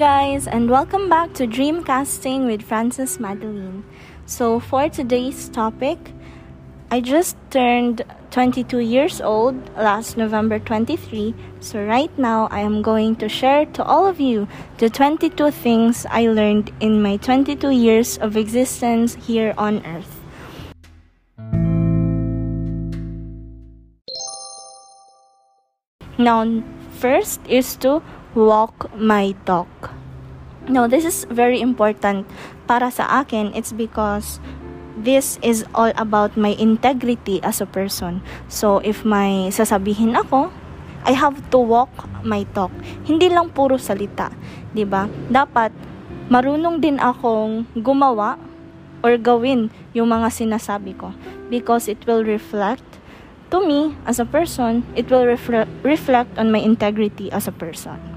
Guys and welcome back to Dreamcasting with Frances Madeline. So for today's topic, I just turned 22 years old last November 23. So right now I am going to share to all of you the 22 things I learned in my 22 years of existence here on earth. Now, first is to walk my talk. Now, this is very important para sa akin. It's because this is all about my integrity as a person. So, if may sasabihin ako, I have to walk my talk. Hindi lang puro salita, 'di ba? Dapat marunong din akong gumawa or gawin yung mga sinasabi ko because it will reflect to me as a person, it will refre- reflect on my integrity as a person.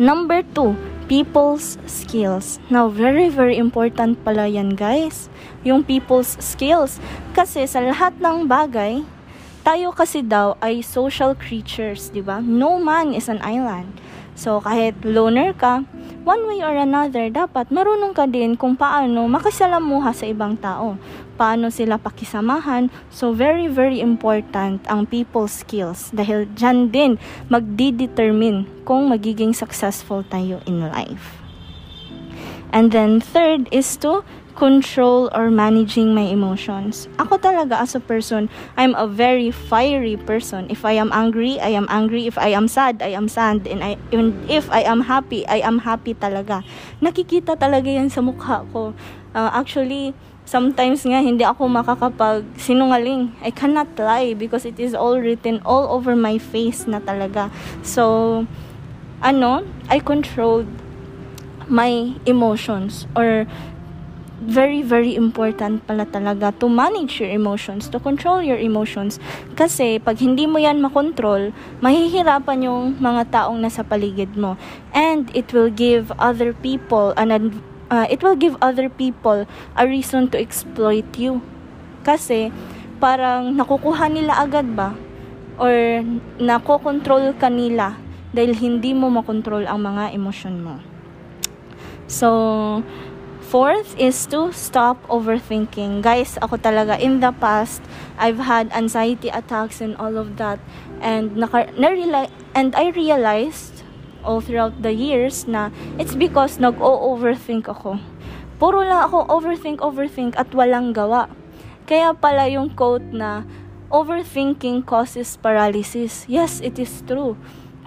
Number two, people's skills. Now, very, very important pala yan, guys. Yung people's skills. Kasi sa lahat ng bagay, tayo kasi daw ay social creatures, di ba? No man is an island. So, kahit loner ka, one way or another, dapat marunong ka din kung paano makisalamuha sa ibang tao. Paano sila pakisamahan. So, very, very important ang people skills. Dahil dyan din magdi-determine kung magiging successful tayo in life. And then, third is to control or managing my emotions. Ako talaga as a person, I'm a very fiery person. If I am angry, I am angry. If I am sad, I am sad. And I, even if I am happy, I am happy talaga. Nakikita talaga yan sa mukha ko. Uh, actually, sometimes nga hindi ako makakapag sinungaling. I cannot lie because it is all written all over my face na talaga. So, ano, I controlled my emotions or very, very important pala talaga to manage your emotions, to control your emotions. Kasi pag hindi mo yan makontrol, mahihirapan yung mga taong nasa paligid mo. And it will give other people an uh, it will give other people a reason to exploit you. Kasi parang nakukuha nila agad ba? Or nakokontrol ka nila dahil hindi mo makontrol ang mga emosyon mo. So, Fourth is to stop overthinking. Guys, ako talaga, in the past, I've had anxiety attacks and all of that. And, naka, na and I realized all throughout the years na it's because nag-o-overthink ako. Puro lang ako overthink, overthink at walang gawa. Kaya pala yung quote na overthinking causes paralysis. Yes, it is true.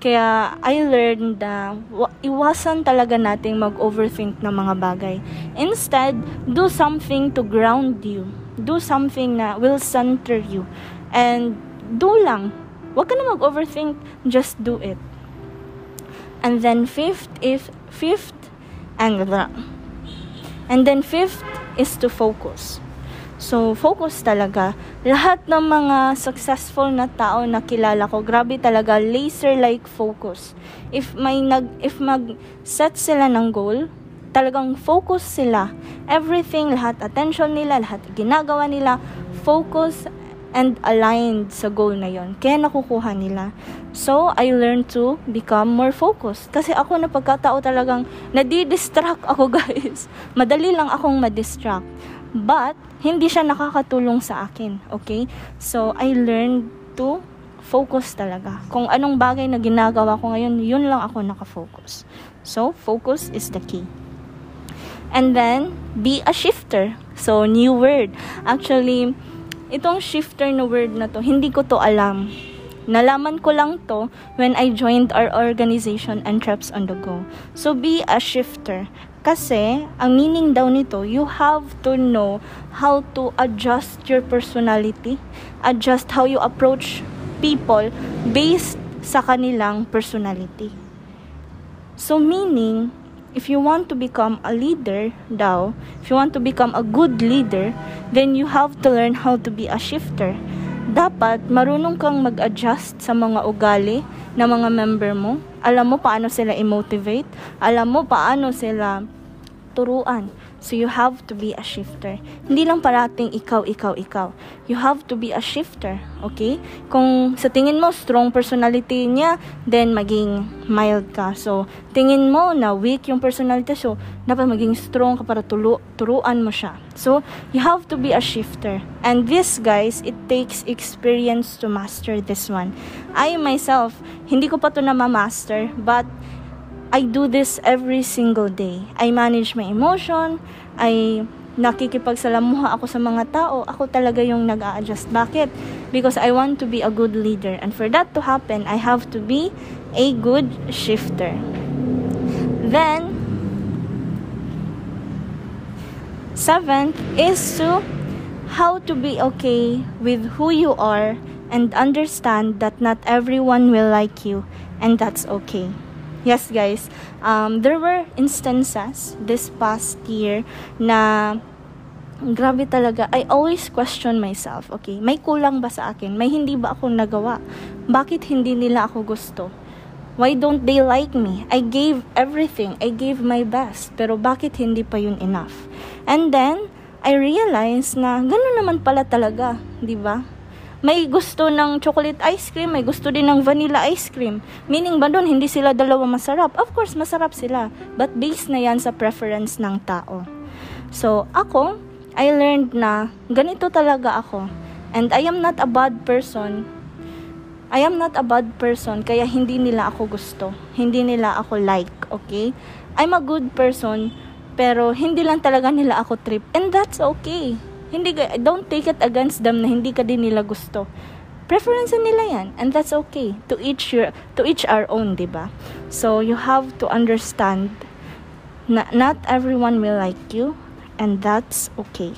Kaya I learned na iwasan talaga nating mag-overthink ng mga bagay. Instead, do something to ground you. Do something na will center you. And do lang. Huwag ka na mag-overthink, just do it. And then fifth is fifth and and then fifth is to focus. So, focus talaga. Lahat ng mga successful na tao na kilala ko, grabe talaga, laser-like focus. If may nag, if mag-set sila ng goal, talagang focus sila. Everything, lahat attention nila, lahat ginagawa nila, focus and aligned sa goal na yon. Kaya nakukuha nila. So, I learned to become more focused. Kasi ako na pagkatao talagang nadi-distract ako guys. Madali lang akong ma-distract. But, hindi siya nakakatulong sa akin. Okay? So, I learned to focus talaga. Kung anong bagay na ginagawa ko ngayon, yun lang ako nakafocus. So, focus is the key. And then, be a shifter. So, new word. Actually, itong shifter na word na to, hindi ko to alam. Nalaman ko lang to when I joined our organization and Trips on the Go. So, be a shifter. Kasi, ang meaning daw nito, you have to know how to adjust your personality, adjust how you approach people based sa kanilang personality. So, meaning, if you want to become a leader daw, if you want to become a good leader, then you have to learn how to be a shifter dapat marunong kang mag-adjust sa mga ugali ng mga member mo. Alam mo paano sila i-motivate. Alam mo paano sila turuan. So you have to be a shifter. Hindi lang parating ikaw, ikaw, ikaw. You have to be a shifter, okay? Kung sa tingin mo strong personality niya, then maging mild ka. So tingin mo na weak yung personality, so dapat maging strong ka para tulu turuan mo siya. So you have to be a shifter. And this guys, it takes experience to master this one. I myself, hindi ko pa to na ma-master, but I do this every single day. I manage my emotion, I nakikipagsalamuha ako sa mga tao, ako talaga yung nag adjust Bakit? Because I want to be a good leader. And for that to happen, I have to be a good shifter. Then, seventh is to how to be okay with who you are and understand that not everyone will like you and that's okay. Yes, guys. Um, there were instances this past year na grabe talaga. I always question myself. Okay, may kulang ba sa akin? May hindi ba ako nagawa? Bakit hindi nila ako gusto? Why don't they like me? I gave everything. I gave my best. Pero bakit hindi pa yun enough? And then, I realized na gano'n naman pala talaga. Di ba? May gusto ng chocolate ice cream, may gusto din ng vanilla ice cream. Meaning ba doon, hindi sila dalawa masarap? Of course, masarap sila. But based na yan sa preference ng tao. So, ako, I learned na ganito talaga ako. And I am not a bad person. I am not a bad person, kaya hindi nila ako gusto. Hindi nila ako like, okay? I'm a good person, pero hindi lang talaga nila ako trip. And that's okay. Hindi don't take it against them na hindi ka din nila gusto. Preference nila yan and that's okay. To each your to each our own, 'di ba? So you have to understand na not everyone will like you and that's okay.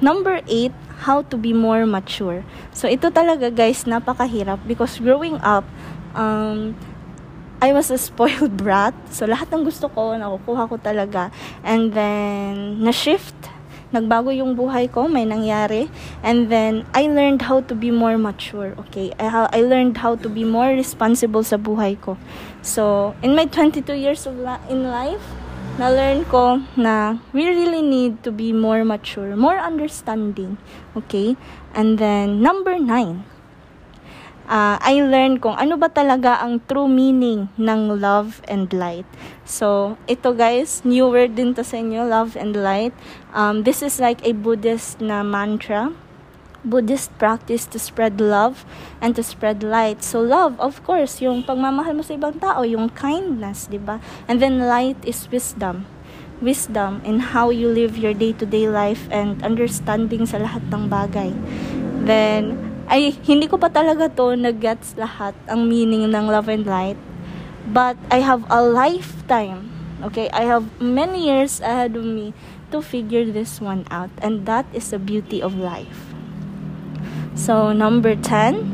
Number 8, how to be more mature. So, ito talaga guys, napakahirap because growing up, um, I was a spoiled brat. So, lahat ng gusto ko, nakukuha ko talaga. And then, na-shift. Nagbago yung buhay ko, may nangyari. And then, I learned how to be more mature, okay? I, I learned how to be more responsible sa buhay ko. So, in my 22 years of la- in life, na-learn ko na we really need to be more mature, more understanding, okay? And then, number nine, uh, I learned kung ano ba talaga ang true meaning ng love and light. So, ito guys, new word din to sa inyo, love and light. Um, this is like a Buddhist na mantra. Buddhist practice to spread love and to spread light. So love, of course, yung pagmamahal mo sa ibang tao, yung kindness, 'di ba? And then light is wisdom. Wisdom in how you live your day-to-day life and understanding sa lahat ng bagay. Then ay hindi ko pa talaga to nag-gets lahat ang meaning ng love and light. But I have a lifetime. Okay, I have many years ahead of me to figure this one out and that is the beauty of life. So, number 10.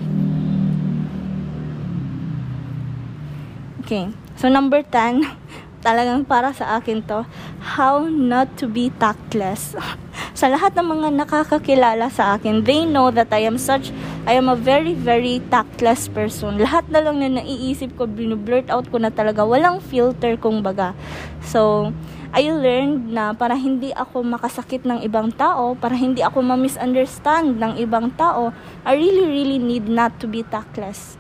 Okay. So, number 10, talagang para sa akin to, how not to be tactless. sa lahat ng mga nakakakilala sa akin, they know that I am such, I am a very, very tactless person. Lahat na lang na naiisip ko, binublurt out ko na talaga. Walang filter, kung baga. So, I learned na para hindi ako makasakit ng ibang tao, para hindi ako ma-misunderstand ng ibang tao, I really, really need not to be tactless.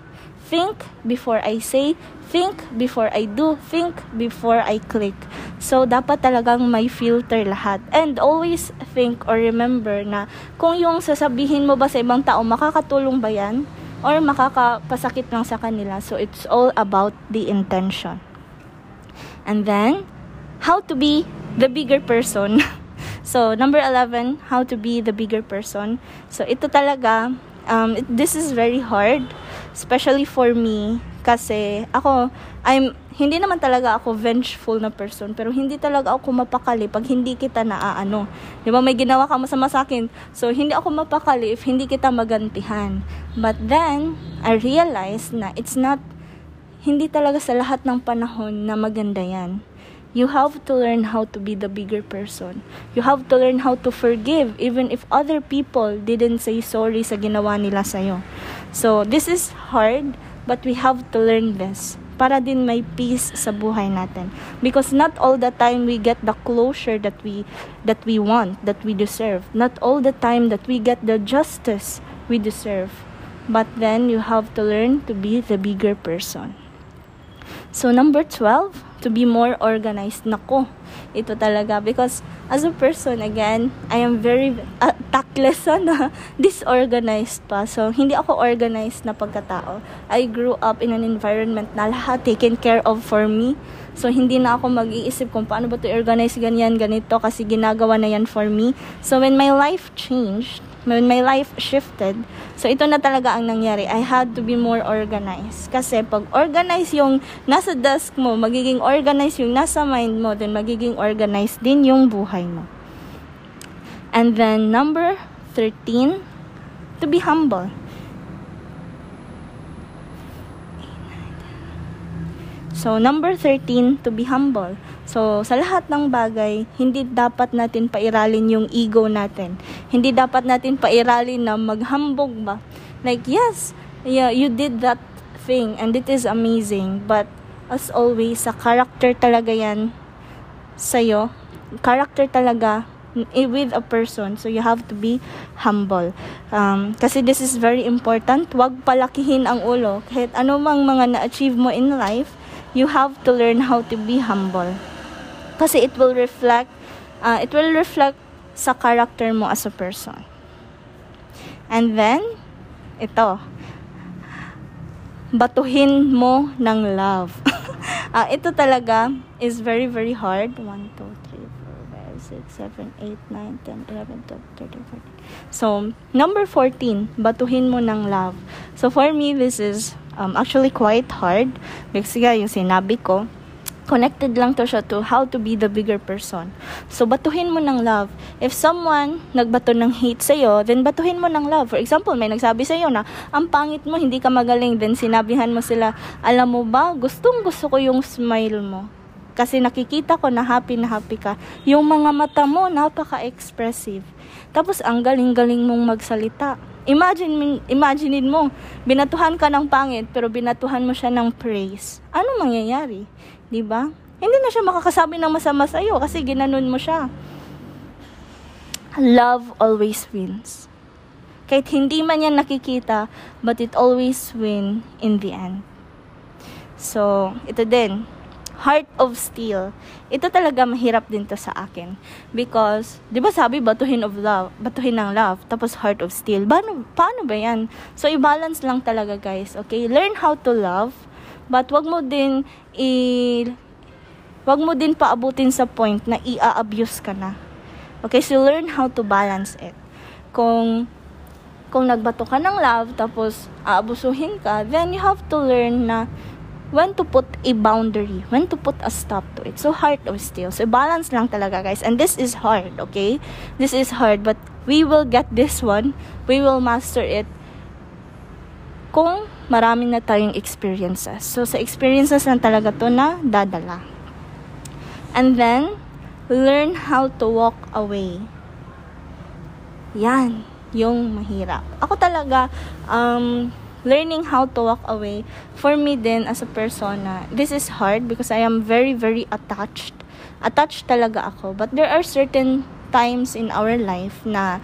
Think before I say, think before I do, think before I click. So, dapat talagang may filter lahat. And always think or remember na kung yung sasabihin mo ba sa ibang tao, makakatulong ba yan? Or makakapasakit lang sa kanila. So, it's all about the intention. And then, how to be the bigger person. so, number 11, how to be the bigger person. So, ito talaga, um, it, this is very hard, especially for me, kasi ako, I'm hindi naman talaga ako vengeful na person, pero hindi talaga ako mapakali pag hindi kita naaano. Di ba, may ginawa ka masama sa akin, so hindi ako mapakali if hindi kita magantihan. But then, I realized na it's not, hindi talaga sa lahat ng panahon na maganda yan. You have to learn how to be the bigger person. You have to learn how to forgive even if other people didn't say sorry sa ginawa nila sa'yo. So, this is hard, but we have to learn this para din may peace sa buhay natin. Because not all the time we get the closure that we that we want that we deserve. Not all the time that we get the justice we deserve. But then you have to learn to be the bigger person. So number 12 to be more organized. Nako ito talaga. Because as a person again I am very uh, tactless na disorganized pa. So hindi ako organized na pagkatao. I grew up in an environment na lahat taken care of for me. So hindi na ako mag-iisip kung paano ba to organize ganyan ganito kasi ginagawa na yan for me. So when my life changed when my life shifted, so ito na talaga ang nangyari. I had to be more organized. Kasi pag organized yung nasa desk mo, magiging organized yung nasa mind mo, then magiging organized din yung buhay mo. And then number 13, to be humble. So, number 13, to be humble. So, sa lahat ng bagay, hindi dapat natin pairalin yung ego natin. Hindi dapat natin pairalin na maghambog ba. Like, yes, yeah, you did that thing and it is amazing. But, as always, sa character talaga yan sa'yo. Character talaga with a person. So, you have to be humble. Um, kasi this is very important. Huwag palakihin ang ulo. Kahit anumang mga na-achieve mo in life, you have to learn how to be humble. Kasi it will reflect, uh, it will reflect sa character mo as a person. And then, ito, batuhin mo ng love. uh, ito talaga is very, very hard. 1, 2, 3, 4, 5, 6, 7, 8, 9, 10, 11, 12, 13, 14. So, number 14, batuhin mo ng love. So, for me, this is um, actually quite hard because nga yung sinabi ko connected lang to siya to how to be the bigger person. So, batuhin mo ng love. If someone nagbato ng hate sa'yo, then batuhin mo ng love. For example, may nagsabi sa'yo na, ang pangit mo, hindi ka magaling. Then, sinabihan mo sila, alam mo ba, gustong gusto ko yung smile mo. Kasi nakikita ko na happy na happy ka. Yung mga mata mo, napaka-expressive. Tapos, ang galing-galing mong magsalita Imagine, imaginein mo, binatuhan ka ng pangit, pero binatuhan mo siya ng praise. Ano mangyayari? Ba? Diba? Hindi na siya makakasabi ng masama sa iyo kasi ginanon mo siya. Love always wins. Kahit hindi man yan nakikita, but it always win in the end. So, ito din, heart of steel. Ito talaga mahirap din to sa akin. Because, di ba sabi, batuhin of love, batuhin ng love, tapos heart of steel. Paano, paano ba yan? So, i-balance lang talaga, guys. Okay? Learn how to love, but wag mo din i... Wag mo din paabutin sa point na i-abuse ka na. Okay? So, learn how to balance it. Kung kung nagbato ka ng love, tapos aabusuhin ka, then you have to learn na when to put a boundary, when to put a stop to it. So, heart of steel. So, balance lang talaga, guys. And this is hard, okay? This is hard, but we will get this one. We will master it kung marami na tayong experiences. So, sa experiences lang talaga to na dadala. And then, learn how to walk away. Yan, yung mahirap. Ako talaga, um, learning how to walk away, for me then as a persona, this is hard because I am very, very attached. Attached talaga ako. But there are certain times in our life na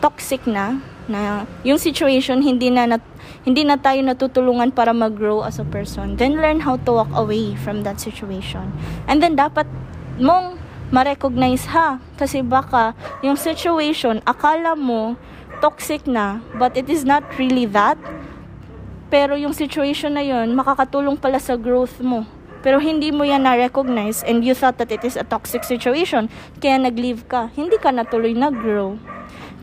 toxic na, na yung situation hindi na, nat, hindi na tayo natutulungan para mag-grow as a person. Then learn how to walk away from that situation. And then dapat mong ma-recognize ha. Kasi baka yung situation, akala mo toxic na, but it is not really that. Pero yung situation na yun, makakatulong pala sa growth mo. Pero hindi mo yan na-recognize and you thought that it is a toxic situation, kaya nag-leave ka. Hindi ka natuloy nag-grow.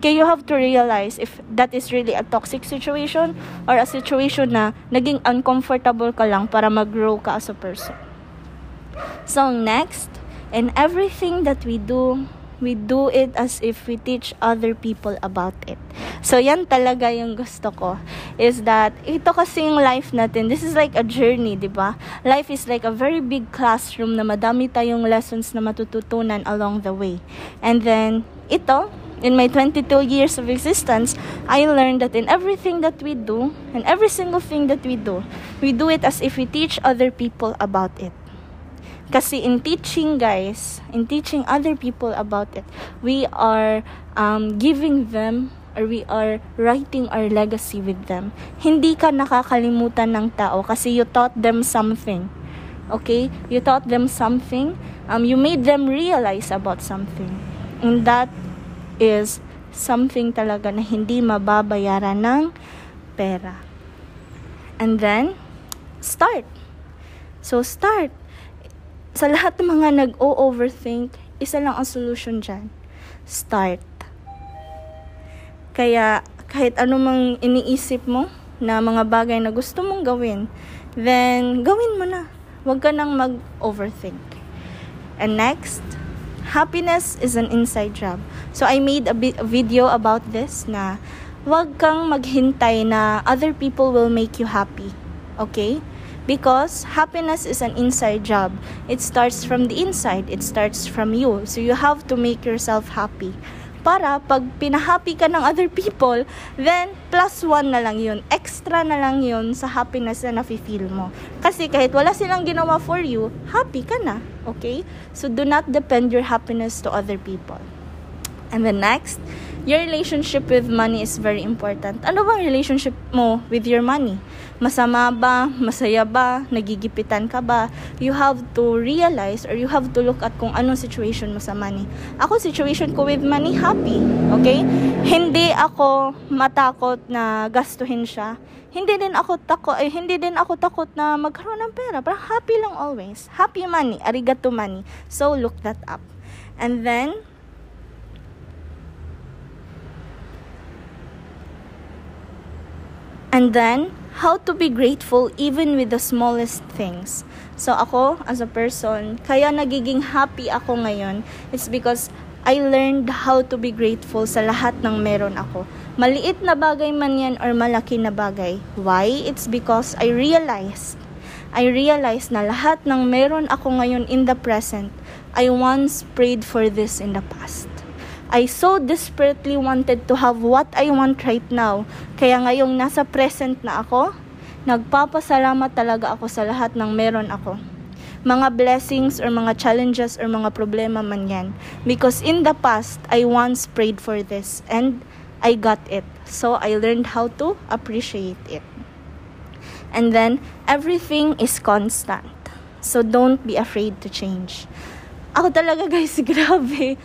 Kaya you have to realize if that is really a toxic situation or a situation na naging uncomfortable ka lang para mag-grow ka as a person. So next, in everything that we do, we do it as if we teach other people about it. So, yan talaga yung gusto ko. Is that, ito kasi yung life natin. This is like a journey, di ba? Life is like a very big classroom na madami tayong lessons na matututunan along the way. And then, ito, in my 22 years of existence, I learned that in everything that we do, and every single thing that we do, we do it as if we teach other people about it. Kasi in teaching, guys, in teaching other people about it, we are um, giving them or we are writing our legacy with them. Hindi ka nakakalimutan ng tao kasi you taught them something. Okay? You taught them something. Um, you made them realize about something. And that is something talaga na hindi mababayaran ng pera. And then, start. So, start. Sa lahat ng mga nag-o-overthink, isa lang ang solution dyan. Start. Kaya, kahit anumang iniisip mo na mga bagay na gusto mong gawin, then, gawin mo na. Huwag ka nang mag-overthink. And next, happiness is an inside job. So, I made a, bi- a video about this na wag kang maghintay na other people will make you happy. Okay? Because happiness is an inside job. It starts from the inside. It starts from you. So, you have to make yourself happy para pag pinahappy ka ng other people, then plus one na lang yun. Extra na lang yun sa happiness na nafe-feel mo. Kasi kahit wala silang ginawa for you, happy ka na. Okay? So do not depend your happiness to other people. And the next, your relationship with money is very important. Ano bang relationship mo with your money? Masama ba? Masaya ba? Nagigipitan ka ba? You have to realize or you have to look at kung anong situation mo sa money. Ako, situation ko with money, happy. Okay? Hindi ako matakot na gastuhin siya. Hindi din ako takot, eh, hindi din ako takot na magkaroon ng pera. Parang happy lang always. Happy money, arigato money. So, look that up. And then, And then, how to be grateful even with the smallest things. So ako, as a person, kaya nagiging happy ako ngayon, it's because I learned how to be grateful sa lahat ng meron ako. Maliit na bagay man yan or malaki na bagay. Why? It's because I realized, I realized na lahat ng meron ako ngayon in the present, I once prayed for this in the past. I so desperately wanted to have what I want right now. Kaya ngayong nasa present na ako, nagpapasalamat talaga ako sa lahat ng meron ako. Mga blessings or mga challenges or mga problema man yan. Because in the past, I once prayed for this and I got it. So I learned how to appreciate it. And then, everything is constant. So don't be afraid to change. Ako talaga guys, grabe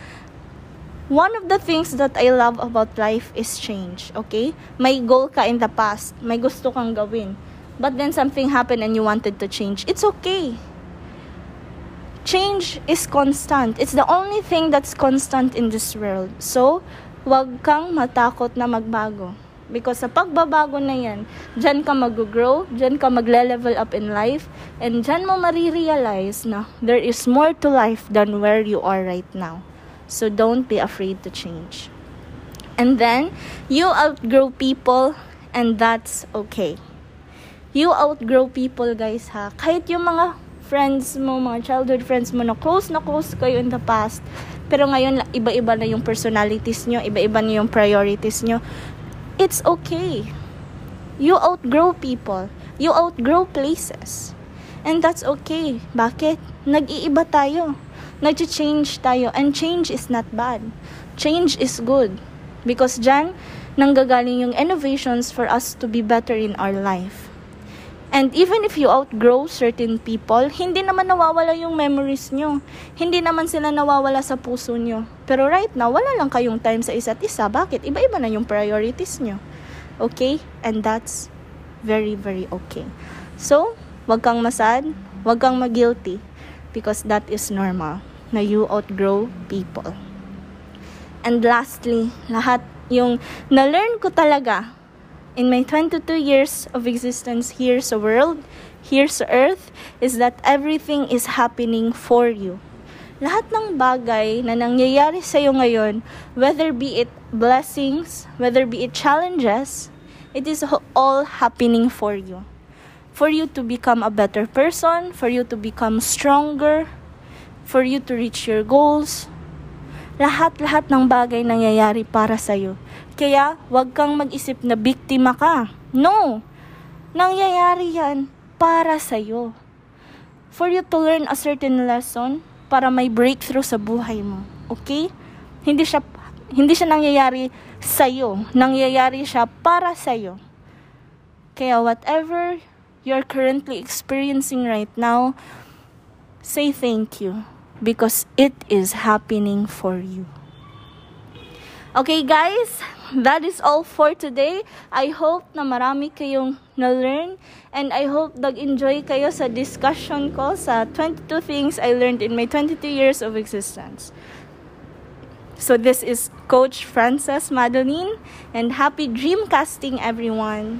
one of the things that I love about life is change, okay? May goal ka in the past, may gusto kang gawin. But then something happened and you wanted to change. It's okay. Change is constant. It's the only thing that's constant in this world. So, wag kang matakot na magbago. Because sa pagbabago na yan, dyan ka mag-grow, dyan ka magle-level up in life, and dyan mo marirealize na there is more to life than where you are right now. So don't be afraid to change. And then you outgrow people and that's okay. You outgrow people guys ha. Kahit yung mga friends mo, mga childhood friends mo na close na close kayo in the past. Pero ngayon, iba-iba na yung personalities nyo, iba-iba na yung priorities nyo. It's okay. You outgrow people. You outgrow places. And that's okay. Bakit? Nag-iiba tayo nag-change tayo. And change is not bad. Change is good. Because dyan, nanggagaling yung innovations for us to be better in our life. And even if you outgrow certain people, hindi naman nawawala yung memories nyo. Hindi naman sila nawawala sa puso nyo. Pero right now, wala lang kayong time sa isa't isa. Bakit? Iba-iba na yung priorities nyo. Okay? And that's very, very okay. So, wag kang masad, wag kang mag-guilty because that is normal na you outgrow people. And lastly, lahat yung na-learn ko talaga in my 22 years of existence here sa world, here sa earth, is that everything is happening for you. Lahat ng bagay na nangyayari sa iyo ngayon, whether be it blessings, whether be it challenges, it is all happening for you. For you to become a better person, for you to become stronger, for you to reach your goals. lahat-lahat ng bagay nangyayari para sa'yo. Kaya, wag kang mag-isip na biktima ka. No! Nangyayari yan para sa'yo. For you to learn a certain lesson, para may breakthrough sa buhay mo. Okay? Hindi siya hindi siya nangyayari sa iyo. Nangyayari siya para sa iyo. Kaya whatever you're currently experiencing right now, say thank you because it is happening for you. Okay guys, that is all for today. I hope na marami kayong na-learn and I hope nag-enjoy kayo sa discussion ko sa 22 things I learned in my 22 years of existence. So this is Coach Frances Madeline and happy dreamcasting everyone.